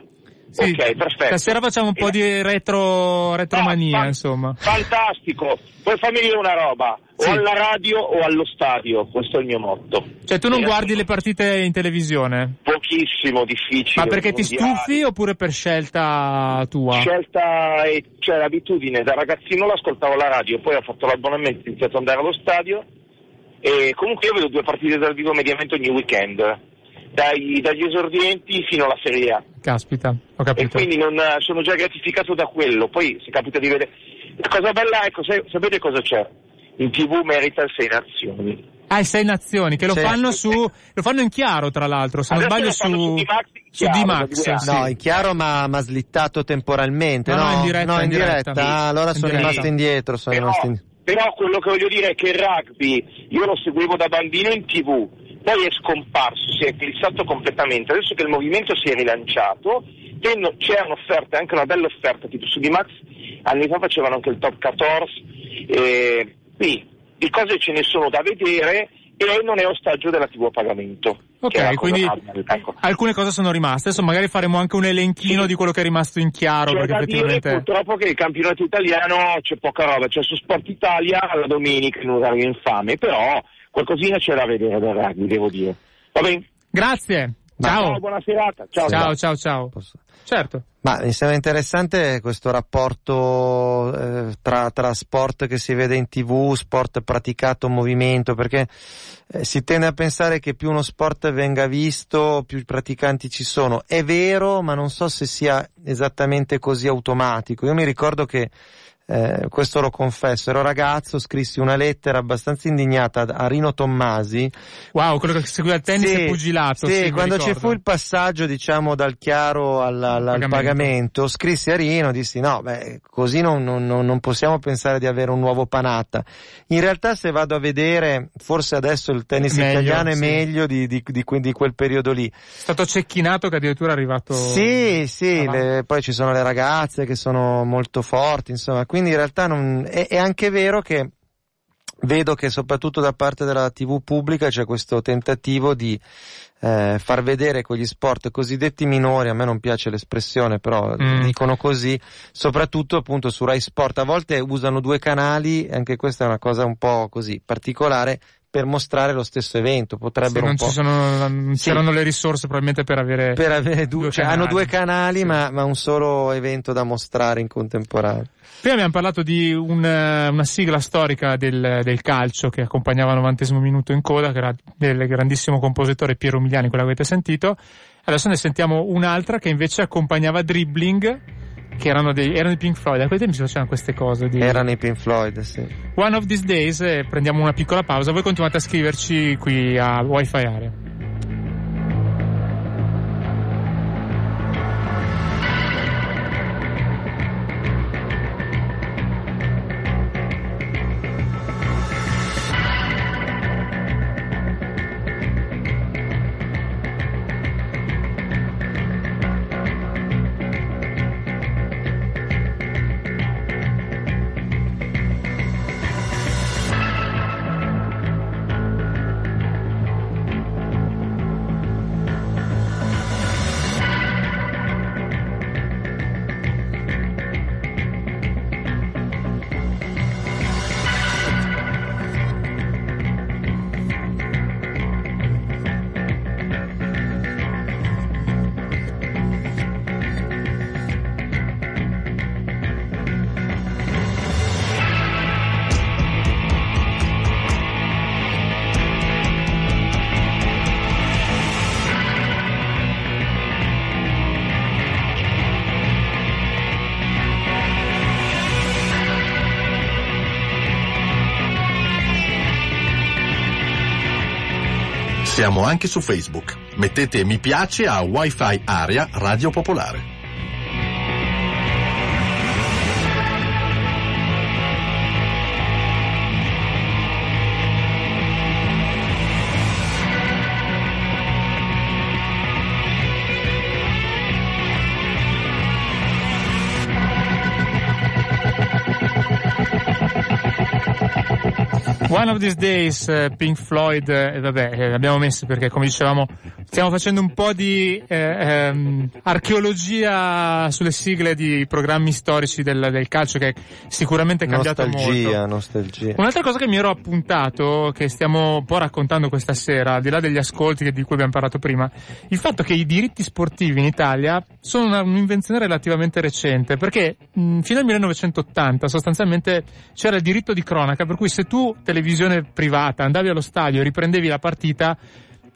sì, ok, perfetto. Stasera facciamo un po' di retro, retromania, no, fa- insomma. Fantastico. Poi fammi dire una roba, sì. o alla radio o allo stadio, questo è il mio motto. Cioè tu non e guardi le partite in televisione? Pochissimo, difficile. Ma perché ti stufi oppure per scelta tua? Scelta, e, cioè l'abitudine, da ragazzino l'ascoltavo alla radio, poi ho fatto l'abbonamento, ho iniziato ad andare allo stadio e comunque io vedo due partite dal vivo mediamente ogni weekend dai, dagli esordienti fino alla Serie A. Caspita, ho capito. E quindi non, sono già gratificato da quello. Poi se capita di vedere. La cosa bella, ecco, sapete cosa c'è? In tv merita il Sei Nazioni. Ah, il Sei Nazioni, che lo certo, fanno su. lo fanno in chiaro, tra l'altro, se non sbaglio su. Su D-Max, sì. No, in chiaro ma, ma slittato temporalmente. No, no, no in diretta. No, in diretta. diretta. Ah, allora sono rimasto indietro. Sono però, rimasto indietro. però quello che voglio dire è che il rugby io lo seguivo da bambino in tv poi è scomparso, si è eclissato completamente. Adesso che il movimento si è rilanciato, c'erano offerte, anche una bella offerta tipo su D-Max, anni fa facevano anche il top 14, eh, quindi di cose ce ne sono da vedere e non è ostaggio della TV a pagamento. Ok, quindi ecco. alcune cose sono rimaste, adesso magari faremo anche un elenchino sì. di quello che è rimasto in chiaro. C'è perché effettivamente... dire purtroppo che il campionato italiano c'è poca roba, c'è su Sport Italia la domenica in un orario infame, però qualcosina c'è da vedere del rugby, devo dire. Va bene? Grazie. Ciao. ciao. buona serata. Ciao, ciao, ciao. ciao. Posso... Certo. Ma mi sembra interessante questo rapporto eh, tra, tra, sport che si vede in tv, sport praticato in movimento, perché eh, si tende a pensare che più uno sport venga visto, più praticanti ci sono. È vero, ma non so se sia esattamente così automatico. Io mi ricordo che eh, questo lo confesso, ero ragazzo, scrissi una lettera abbastanza indignata a Rino Tommasi. Wow, quello che seguiva il tennis sì, e pugilato. Sì, sì quando ci fu il passaggio, diciamo, dal chiaro al, al, pagamento. pagamento. scrissi a Rino, dissi no, beh, così non, non, non, possiamo pensare di avere un nuovo Panatta. In realtà se vado a vedere, forse adesso il tennis meglio, italiano è sì. meglio di, di, di, di, quel periodo lì. È stato cecchinato che addirittura è arrivato... Sì, sì, le, poi ci sono le ragazze che sono molto forti, insomma, quindi quindi in realtà non, è, è anche vero che vedo che soprattutto da parte della TV pubblica c'è questo tentativo di eh, far vedere quegli sport cosiddetti minori, a me non piace l'espressione, però mm. dicono così, soprattutto appunto su Rai Sport. A volte usano due canali, anche questa è una cosa un po' così particolare, per mostrare lo stesso evento. Potrebbero sì, non ci sono, non sì. c'erano le risorse probabilmente per avere, per avere due, due cioè, hanno due canali, sì. ma, ma, un solo evento da mostrare in contemporanea. Prima abbiamo parlato di un, una sigla storica del, del, calcio che accompagnava il novantesimo minuto in coda, che era del grandissimo compositore Piero Miliani, quella che avete sentito. Adesso ne sentiamo un'altra che invece accompagnava Dribbling che erano, dei, erano i Pink Floyd, a quei tempi si facevano queste cose. Di... Erano i Pink Floyd, sì. One of these days, eh, prendiamo una piccola pausa, voi continuate a scriverci qui a Wi-Fi Area. Siamo anche su Facebook. Mettete mi piace a Wi-Fi Area Radio Popolare. One of These Days, eh, Pink Floyd, eh, vabbè, eh, abbiamo messo perché come dicevamo stiamo facendo un po' di eh, ehm, archeologia sulle sigle di programmi storici del, del calcio che sicuramente è cambiato nostalgia, molto. Nostalgia, Un'altra cosa che mi ero appuntato, che stiamo un po' raccontando questa sera, al di là degli ascolti di cui abbiamo parlato prima, il fatto che i diritti sportivi in Italia sono una, un'invenzione relativamente recente, perché mh, fino al 1980 sostanzialmente c'era il diritto di cronaca, per cui se tu televisione privata andavi allo stadio e riprendevi la partita,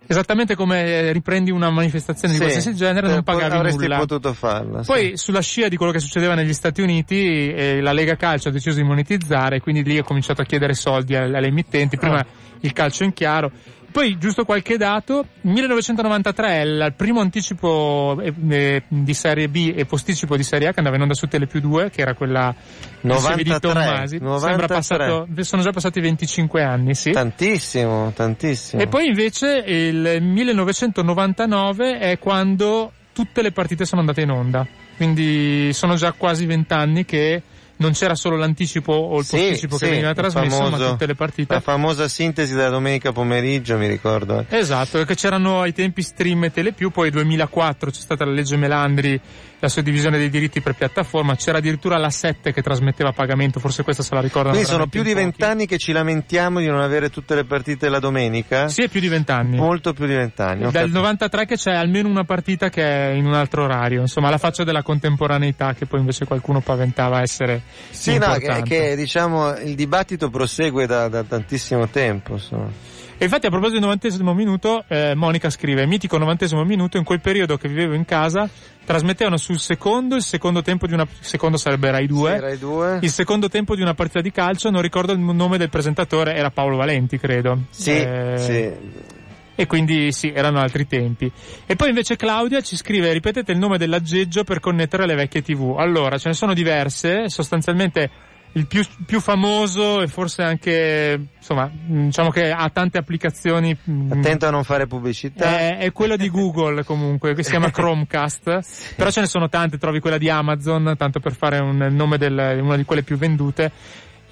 esattamente come riprendi una manifestazione di Sì, qualsiasi genere, non eh, pagavi avresti nulla. potuto farla. sì. Poi sulla scia di quello che succedeva negli Stati Uniti, eh, la Lega Calcio ha deciso di monetizzare, quindi lì ha cominciato a chiedere soldi alle, alle emittenti, prima Ah. il calcio in chiaro. Poi, giusto qualche dato, 1993 è il primo anticipo eh, eh, di Serie B e posticipo di Serie A che andava in onda su Tele più 2, che era quella che serie di 93, Tommasi. Sembra 93. passato, sono già passati 25 anni, sì. Tantissimo, tantissimo. E poi invece il 1999 è quando tutte le partite sono andate in onda. Quindi sono già quasi vent'anni che non c'era solo l'anticipo o il Sì, posticipo che sì, veniva il trasmesso, ma famoso- tutte le partite. La famosa sintesi della domenica pomeriggio, mi ricordo. Esatto, che c'erano ai tempi stream e telepiù, poi nel 2004 c'è stata la legge Melandri, la suddivisione dei diritti per piattaforma, c'era addirittura la 7 che trasmetteva a pagamento, forse questa se la ricordano. Quindi sono più di vent'anni che ci lamentiamo di non avere tutte le partite la domenica? Sì, è più di vent'anni. Molto più di vent'anni. Dal capito. 93 che c'è almeno una partita che è in un altro orario, insomma la faccia della contemporaneità che poi invece qualcuno paventava essere Sì, no, che, importante. che, diciamo il dibattito prosegue da, da tantissimo tempo. insomma. E infatti a proposito del novantesimo minuto, eh, Monica scrive, mitico novantesimo minuto, in quel periodo che vivevo in casa, trasmettevano sul secondo, il secondo tempo di una, secondo sarebbe Rai 2, Sì, Rai 2. il secondo tempo di una partita di calcio, non ricordo il nome del presentatore, era Paolo Valenti credo. Sì, Eh, sì. E quindi sì, erano altri tempi. E poi invece Claudia ci scrive, ripetete il nome dell'aggeggio per connettere le vecchie tv. Allora, ce ne sono diverse, sostanzialmente il più, più famoso e forse anche, insomma, diciamo che ha tante applicazioni. mh, Attento a non fare pubblicità. è, è quello di Google comunque, che si chiama Chromecast, però ce ne sono tante, trovi quella di Amazon, tanto per fare un, il nome di una di quelle più vendute,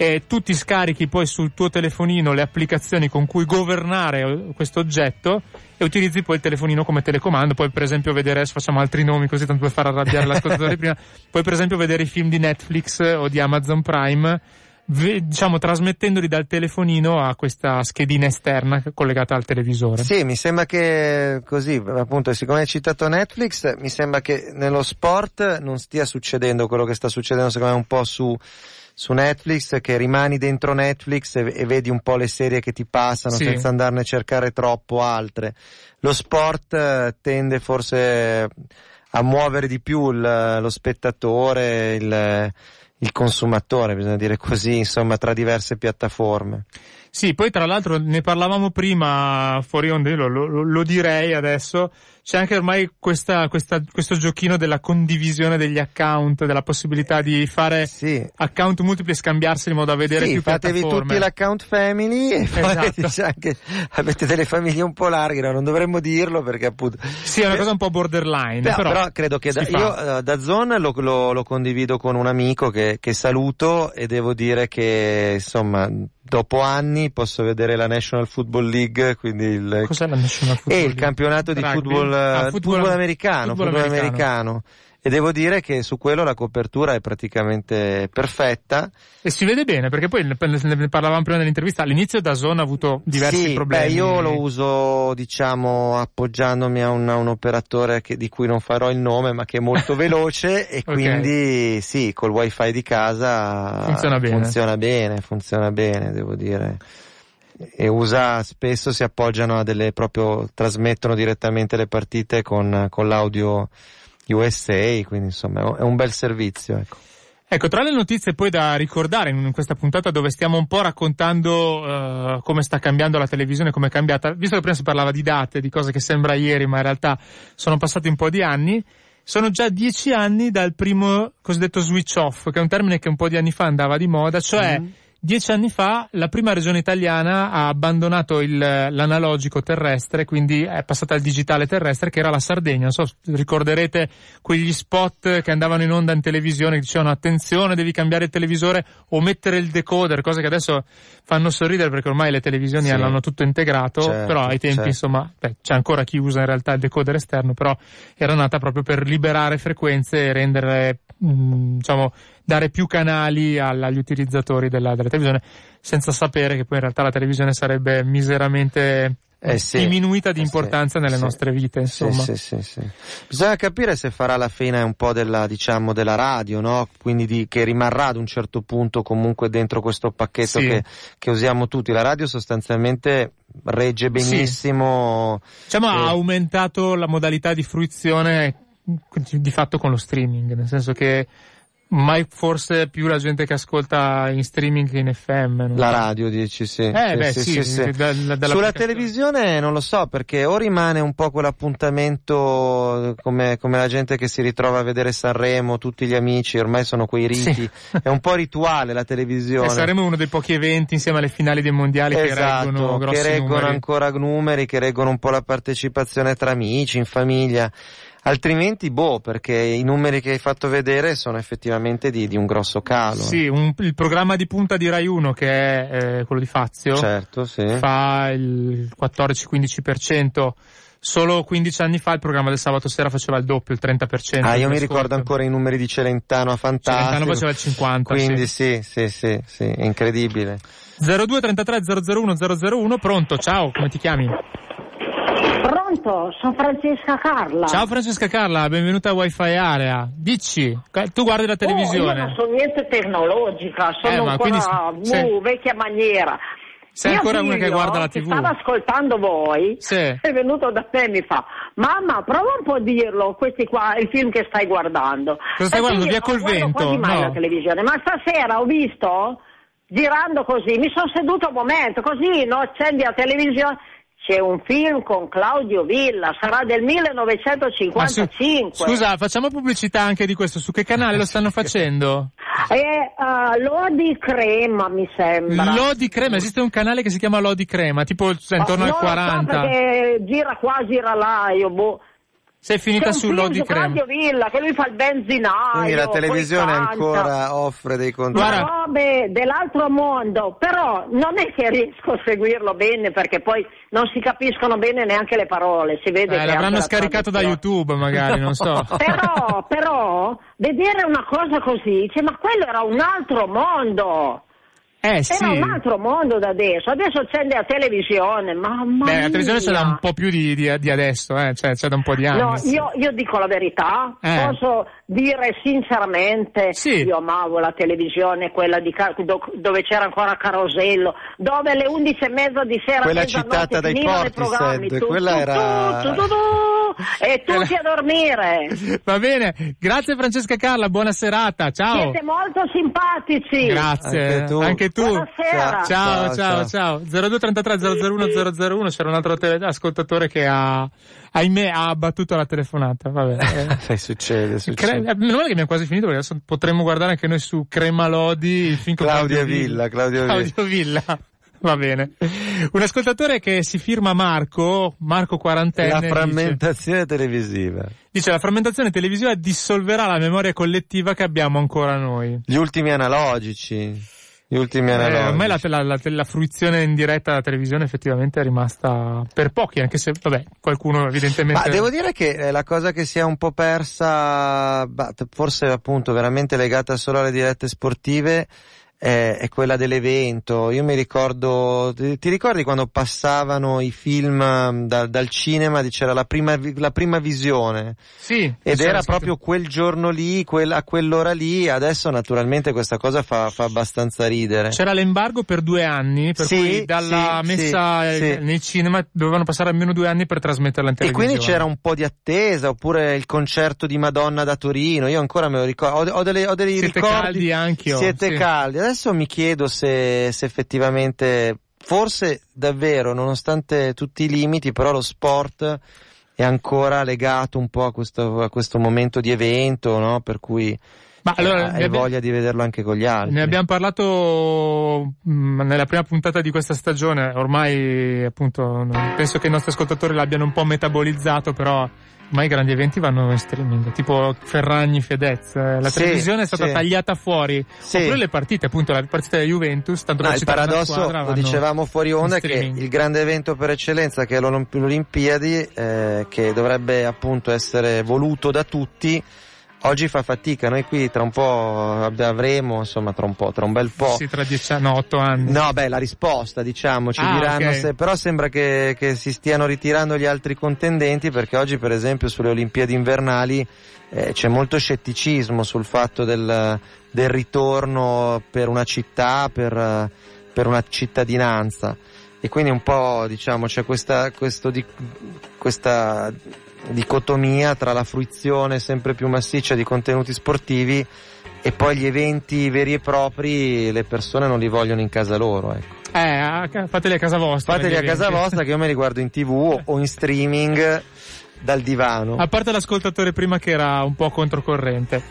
e tu ti scarichi poi sul tuo telefonino le applicazioni con cui governare questo oggetto e utilizzi poi il telefonino come telecomando, puoi per esempio vedere, adesso facciamo altri nomi così tanto per far arrabbiare l'ascoltatore prima, puoi per esempio vedere i film di Netflix o di Amazon Prime, diciamo trasmettendoli dal telefonino a questa schedina esterna collegata al televisore. Sì, mi sembra che così, appunto, siccome hai citato Netflix, mi sembra che nello sport non stia succedendo quello che sta succedendo secondo me un po' su, su Netflix, che rimani dentro Netflix e, e vedi un po' le serie che ti passano Sì. senza andarne a cercare troppo altre. Lo sport eh, tende forse a muovere di più il- lo spettatore, il, il consumatore, bisogna dire così, insomma, tra diverse piattaforme. Sì, poi tra l'altro ne parlavamo prima fuori onda, io lo, lo- lo direi adesso, c'è anche ormai questa, questa- questo giochino della condivisione degli account, della possibilità di fare Sì. account multipli e scambiarsi in modo da vedere sì, più fatevi piattaforme. tutti l'account family e poi Esatto. diciamo che avete delle famiglie un po' larghe, no? non dovremmo dirlo perché appunto... Sì, è una cosa un po' borderline, Però, però, però credo che da, io eh, da Zone lo, lo- lo condivido con un amico che, che saluto e devo dire che insomma dopo anni posso vedere la National Football League, quindi il, Cos'è la National Football e il campionato di Rugby? football, Ah, eh, football- football americano, football football americano. americano. E devo dire che su quello la copertura è praticamente perfetta. E si vede bene, perché poi ne parlavamo prima nell'intervista, all'inizio da Zone ha avuto diversi sì, problemi. Beh, io lo uso, diciamo, appoggiandomi a un, a un operatore che- di cui non farò il nome, ma che è molto veloce e Ok. quindi sì, col wifi di casa Funziona bene. funziona bene, funziona bene, devo dire. E usa, spesso si appoggiano a delle proprio, trasmettono direttamente le partite con, con l'audio USA, quindi insomma è un- bel servizio, ecco. Ecco, tra le notizie poi da ricordare in questa puntata dove stiamo un po' raccontando uh, come sta cambiando la televisione, come è cambiata, visto che prima si parlava di date, di cose che sembra ieri, ma in realtà sono passati un po' di anni, sono già dieci anni dal primo cosiddetto switch off, che è un termine che un po' di anni fa andava di moda, cioè mm Dieci anni fa la prima regione italiana ha abbandonato il, l'analogico terrestre, quindi è passata al digitale terrestre, che era la Sardegna. Non so, ricorderete quegli spot che andavano in onda in televisione che dicevano attenzione, devi cambiare il televisore o mettere il decoder, cose che adesso fanno sorridere perché ormai le televisioni sì. hanno tutto integrato, certo, però ai tempi certo. insomma beh, c'è ancora chi usa in realtà il decoder esterno, però era nata proprio per liberare frequenze e rendere mh, diciamo dare più canali agli utilizzatori della, della, televisione, senza sapere che poi in realtà la televisione sarebbe miseramente eh sì, diminuita di eh importanza sì, nelle sì, nostre vite, insomma. Bisogna capire se farà la fine un po' della, diciamo, della radio, no? Quindi di, che rimarrà ad un certo punto comunque dentro questo pacchetto che, che, usiamo tutti. La radio sostanzialmente regge benissimo. Diciamo ha aumentato la modalità di fruizione di fatto con lo streaming, nel senso che mai forse più la gente che ascolta in streaming che in FM. La radio dici sì. Eh sì, beh sì, sì, sì da, da, Sulla televisione non lo so perché o rimane un po' quell'appuntamento come, come, la gente che si ritrova a vedere Sanremo, tutti gli amici, ormai sono quei riti, è un po' rituale la televisione. E eh, Sanremo è uno dei pochi eventi insieme alle finali dei mondiali esatto, che reggono grossi che reggono numeri. ancora numeri, che reggono un po' la partecipazione tra amici, in famiglia. Altrimenti, boh, perché i numeri che hai fatto vedere sono effettivamente di, di un grosso calo. Sì, un, il programma di punta di Rai 1, che è eh, quello di Fazio, certo, sì. fa il 14-15%. Solo 15 anni fa il programma del sabato sera faceva il doppio, il 30%. Ah, io mi ricordo ancora i numeri di Celentano a Fantastico. Celentano faceva il 50%. Quindi sì, sì, sì, sì, è incredibile. 02 33 001 001, pronto, ciao, come ti chiami? Pronto, sono Francesca Carla. Ciao Francesca Carla, benvenuta a Wi-Fi Area. Dici, tu guardi la televisione? Oh, non sono niente tecnologica, sono eh, ancora quindi, uh, sì. vecchia maniera. Sei ancora una che guarda la TV? Stava ascoltando voi, sì. è venuto da te e mi fa, mamma prova un po' a dirlo, questi qua, il film che stai guardando. Cosa stai guardando? Via col vento? Non mai no. la televisione, ma stasera ho visto, girando così, mi sono seduto un momento, così no, accendi la televisione c'è un film con Claudio Villa, sarà del 1955. Su, scusa, facciamo pubblicità anche di questo, su che canale lo stanno facendo? È uh, Lodi Crema, mi sembra. Lodi Crema, esiste un canale che si chiama Lodi Crema, tipo intorno oh, al 40. So perché gira qua, gira là, io boh. Sei finita sul Lodi Crema. Radio Villa, che lui fa il benzinaio. Quindi la televisione ancora offre dei contenuti. Ma robe dell'altro mondo, però non è che riesco a seguirlo bene perché poi non si capiscono bene neanche le parole, si vede eh, che l'avranno scaricato da YouTube magari, non so. però, però, vedere una cosa così, cioè, ma quello era un altro mondo. Eh, sì. Era un altro mondo da adesso, adesso accende la televisione, mamma Beh, la televisione c'è da un po' più di, di, di adesso, eh? cioè c'è da un po' di anni. No, io, io dico la verità, eh. posso dire sinceramente, sì. io amavo la televisione, quella di, dove c'era ancora Carosello, dove alle 11 e mezza di sera quella citata dai Portishead, quella era... Tu, tu, tu, e tutti a dormire. Va bene, grazie Francesca Carla, buona serata, ciao. Siete molto simpatici. Grazie, anche tu. Anche tu. Buonasera. Ciao, ciao, ciao. ciao. 0233 001 001, c'era un altro tele- ascoltatore che ha, ahimè, ha abbattuto la telefonata. Vabbè. Eh, succede, succede. Cre- meno male che abbiamo quasi finito perché adesso potremmo guardare anche noi su Crema Lodi il film Claudia Villa. Claudia Villa. Claudio Villa. Va bene. Un ascoltatore che si firma Marco, Marco quarantenne. La frammentazione dice, televisiva. Dice la frammentazione televisiva dissolverà la memoria collettiva che abbiamo ancora noi. Gli ultimi analogici. Gli ultimi eh, analogici. ormai la, la, la, la, fruizione in diretta della televisione effettivamente è rimasta per pochi, anche se, vabbè, qualcuno evidentemente... Ma devo dire che eh, la cosa che si è un po' persa, forse appunto veramente legata solo alle dirette sportive, è, è, quella dell'evento. Io mi ricordo, ti, ti ricordi quando passavano i film mm, da, dal cinema, c'era la prima, la prima visione? Sì. Ed era scritto. proprio quel giorno lì, quel, a quell'ora lì, adesso naturalmente questa cosa fa, fa abbastanza ridere. C'era l'embargo per due anni, per sì, cui dalla sì, messa sì, nei cinema dovevano passare almeno due anni per trasmetterla in televisione. E quindi c'era un po' di attesa, oppure il concerto di Madonna da Torino, io ancora me lo ricordo, ho, ho, delle, ho dei siete ricordi. caldi anche Siete caldi. Adesso mi chiedo se, se effettivamente, forse davvero, nonostante tutti i limiti, però lo sport è ancora legato un po' a questo, a questo momento di evento, no? Per cui ma allora, hai abbiamo, voglia di vederlo anche con gli altri. Ne abbiamo parlato mh, mm, nella prima puntata di questa stagione, ormai appunto penso che i nostri ascoltatori l'abbiano un po' metabolizzato, però ma i grandi eventi vanno in streaming, tipo Ferragni, Fedez. Eh, la sì, televisione è stata sì. tagliata fuori. Sì. Oppure le partite, appunto, la partita della Juventus, tanto no, per il paradosso, squadra, lo dicevamo fuori onda, che il grande evento per eccellenza che è l'Olimpiadi, eh, che dovrebbe appunto essere voluto da tutti, oggi fa fatica, noi qui tra un po' avremo, insomma tra un po', tra un bel po'. Sì, tra dieci anni, no, otto anni. No, beh, la risposta, diciamo, ci ah, diranno okay. se, però sembra che, che, si stiano ritirando gli altri contendenti perché oggi per esempio sulle Olimpiadi invernali eh, c'è molto scetticismo sul fatto del, del ritorno per una città, per, per una cittadinanza e quindi un po' diciamo c'è questa, questo di, questa dicotomia tra la fruizione sempre più massiccia di contenuti sportivi e poi gli eventi veri e propri le persone non li vogliono in casa loro. Ecco. Eh, fateli a casa vostra. Fateli a casa vostra che io me li guardo in tv o in streaming dal divano. A parte l'ascoltatore prima che era un po' controcorrente.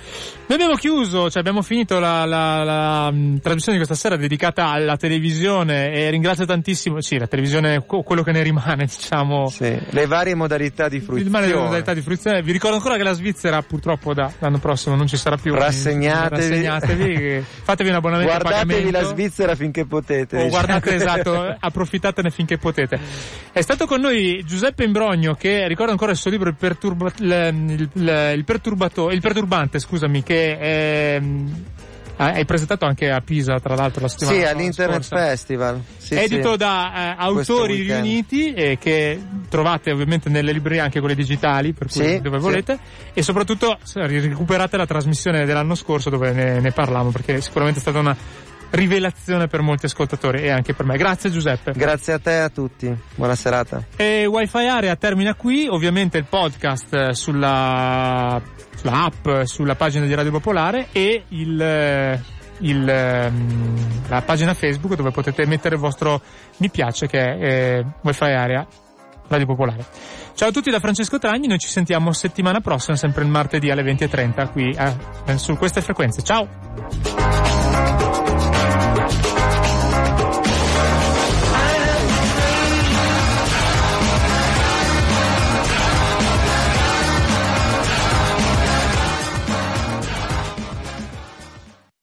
Noi abbiamo chiuso, cioè abbiamo finito la, la, la mm, trasmissione di questa sera dedicata alla televisione e ringrazio tantissimo, sì, la televisione, quello che ne rimane, diciamo. Sì, le varie modalità di fruizione. Le modalità di fruizione. Vi ricordo ancora che la Svizzera purtroppo da l'anno prossimo non ci sarà più. Rassegnatevi. Rassegnatevi fatevi un abbonamento Guardatevi la Svizzera finché potete. O guardate, esatto, approfittatene finché potete. È stato con noi Giuseppe Imbrogno che ricordo ancora il suo libro Il, perturba, il, il, il, perturbato, il perturbante, scusami, che è, ehm, hai presentato anche a Pisa, tra l'altro, la settimana Sì, all'Internet scorsa. Festival. Sì, Edito sì. da eh, autori riuniti e che trovate ovviamente nelle librerie anche quelle digitali, per cui sì, dove volete. E soprattutto recuperate la trasmissione dell'anno scorso dove ne, ne parlavamo, perché sicuramente è stata una rivelazione per molti ascoltatori e anche per me. Grazie Giuseppe. Grazie a te e a tutti. Buona serata. E Wi-Fi Area termina qui, ovviamente il podcast eh, sulla, sulla app, sulla pagina di Radio Popolare e il, eh, il, ehm, la pagina Facebook dove potete mettere il vostro mi piace che è eh, Wi-Fi Area Radio Popolare. Ciao a tutti da Francesco Tragni, noi ci sentiamo settimana prossima, sempre il martedì alle 20.30 qui eh, su queste frequenze. Ciao!